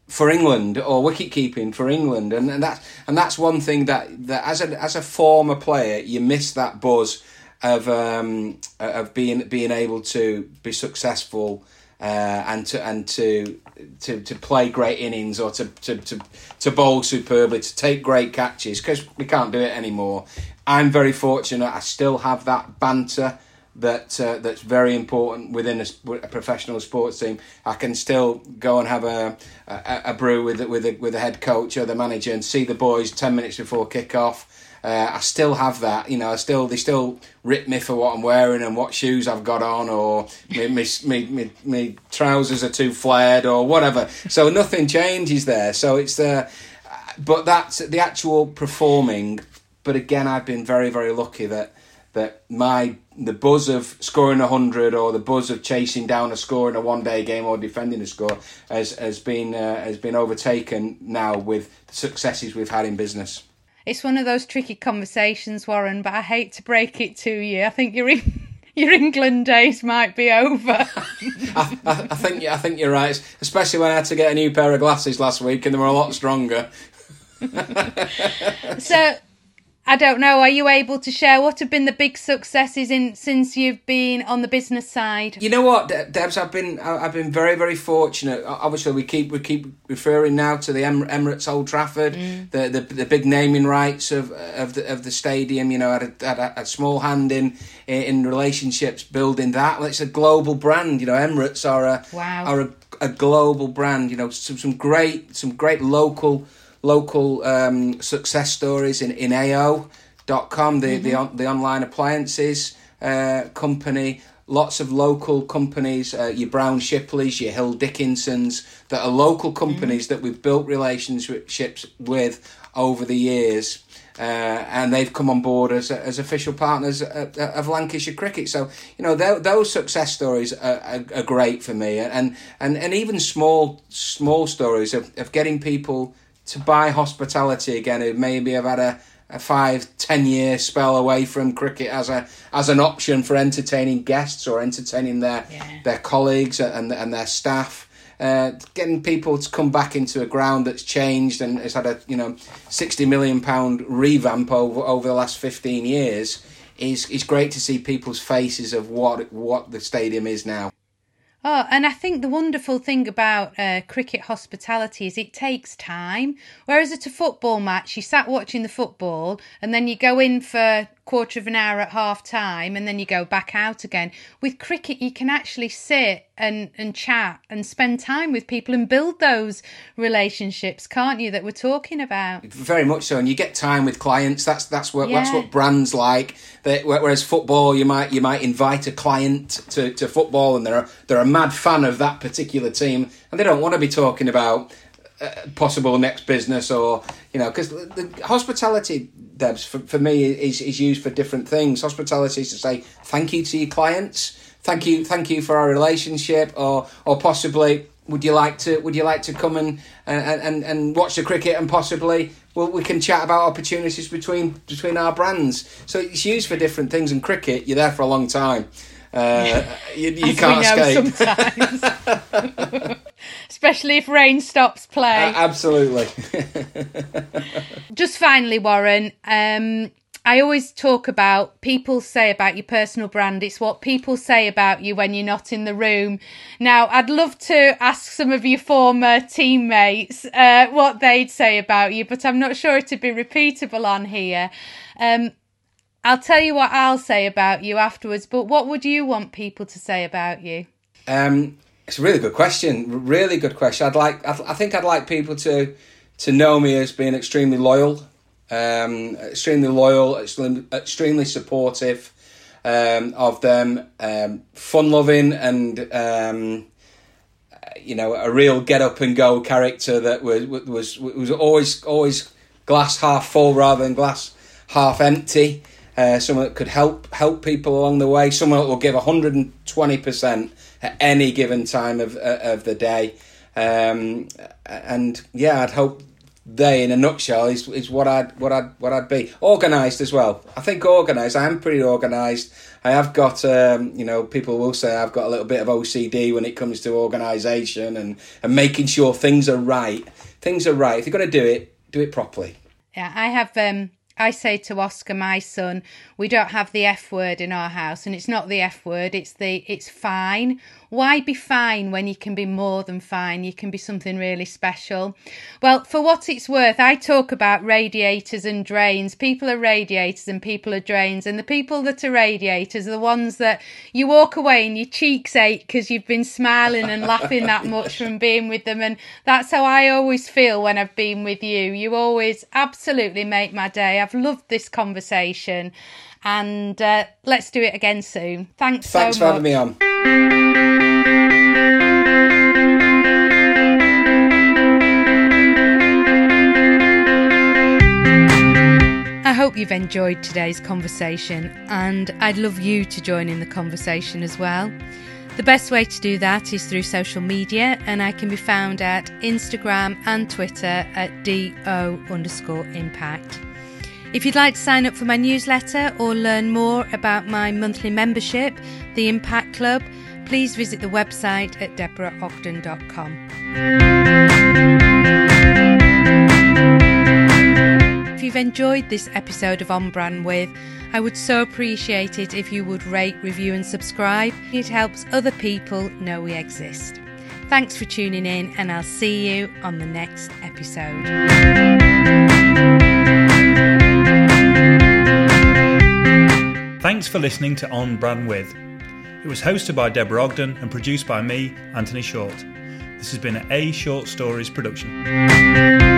for England or wicket keeping for England, and, and that's and that's one thing that, that as a as a former player you miss that buzz of um, of being being able to be successful uh, and to and to, to to play great innings or to to to, to bowl superbly to take great catches because we can't do it anymore. I'm very fortunate. I still have that banter that uh, that's very important within a, a, professional sports team. I can still go and have a a, a brew with with a, with a head coach or the manager and see the boys ten minutes before kick off. Uh, I still have that, you know. I still they still rip me for what I'm wearing and what shoes I've got on, or me me me, me, me trousers are too flared or whatever. So nothing changes there. So it's the, uh, but that's the actual performing. But again, I've been very very lucky that that my the buzz of scoring a hundred or the buzz of chasing down a score in a one day game or defending a score has has been uh, has been overtaken now with the successes we've had in business. It's one of those tricky conversations, Warren, but I hate to break it to you. I think your your England days might be over. I, I, I, think I think you're right, especially when I had to get a new pair of glasses last week and they were a lot stronger. so I don't know. Are you able to share what have been the big successes in since you've been on the business side? You know what, Debs, I've been I've been very very fortunate. Obviously, we keep we keep referring now to the Emirates Old Trafford, mm. the, the the big naming rights of of the of the stadium. You know, had a, had a, a small hand in in relationships building that. It's a global brand. You know, Emirates are a wow. are a, a global brand. You know, some some great some great local local um, success stories in, in AO.com, the, mm-hmm. the, the online appliances uh, company. Lots of local companies, uh, your Brown Shipleys, your Hill Dickinsons, that are local companies mm-hmm. that we've built relationships with over the years. Uh, and they've come on board as as official partners of, of Lancashire cricket. So you know those success stories are, are, are, great for me, and and and even small small stories of, of getting people to buy hospitality again who maybe have had a, a five, ten year spell away from cricket as a as an option for entertaining guests or entertaining their yeah. their colleagues and and their staff. Uh, getting people to come back into a ground that's changed and has had a you know sixty million pound revamp over over the last fifteen years is is great to see people's faces of what what the stadium is now. Oh, and I think the wonderful thing about uh, cricket hospitality is it takes time. Whereas at a football match, you sat watching the football and then you go in for quarter of an hour at half time and then you go back out again. With cricket, you can actually sit and, and chat and spend time with people and build those relationships, can't you, that we're talking about? Very much so. And you get time with clients. That's that's what yeah. that's what brands like. whereas football, you might you might invite a client to, to football and they're a, they're a mad fan of that particular team and they don't want to be talking about uh, possible next business or you know because the hospitality debs for, for me is, is used for different things. Hospitality is to say thank you to your clients thank you thank you for our relationship or or possibly would you like to would you like to come and and, and, and watch the cricket and possibly well we can chat about opportunities between between our brands. So it's used for different things in cricket you're there for a long time uh, you, you can't escape especially if rain stops play. Uh, absolutely. Just finally, Warren, um, I always talk about people say about your personal brand. It's what people say about you when you're not in the room. Now, I'd love to ask some of your former teammates uh, what they'd say about you, but I'm not sure it'd be repeatable on here. Um, I'll tell you what I'll say about you afterwards, but what would you want people to say about you? Um, it's a really good question. Really good question. I'd like. I, I think I'd like people to to know me as being extremely loyal, um, extremely loyal, extremely, extremely supportive um, of them, um, fun loving, and um, you know a real get up and go character that was was was always always glass half full rather than glass half empty. Uh, someone that could help help people along the way. Someone that will give hundred and twenty percent at any given time of uh, of the day. Um, and yeah, I'd hope they, in a nutshell, is is what I'd what I'd what I'd be. Organised as well. I think organised. I am pretty organised. I have got, um, you know, people will say I've got a little bit of OCD when it comes to organisation and and making sure things are right. Things are right. If you're going to do it, do it properly. Yeah, I have. Um, I say to Oscar, my son, we don't have the F word in our house, and it's not the F word. It's the it's fine why be fine when you can be more than fine? You can be something really special. Well, for what it's worth, I talk about radiators and drains. People are radiators and people are drains. And the people that are radiators are the ones that you walk away and your cheeks ache because you've been smiling and laughing that much from being with them. And that's how I always feel when I've been with you. You always absolutely make my day. I've loved this conversation and uh, let's do it again soon. Thanks, Thanks so for having me on. I hope you've enjoyed today's conversation, and I'd love you to join in the conversation as well. The best way to do that is through social media, and I can be found at Instagram and Twitter at DO underscore impact. If you'd like to sign up for my newsletter or learn more about my monthly membership, the Impact Club, please visit the website at deborahogden.com. If you've enjoyed this episode of On Brand With, I would so appreciate it if you would rate, review, and subscribe. It helps other people know we exist. Thanks for tuning in, and I'll see you on the next episode. Thanks for listening to On Brand With. It was hosted by Deborah Ogden and produced by me, Anthony Short. This has been an A Short Stories production.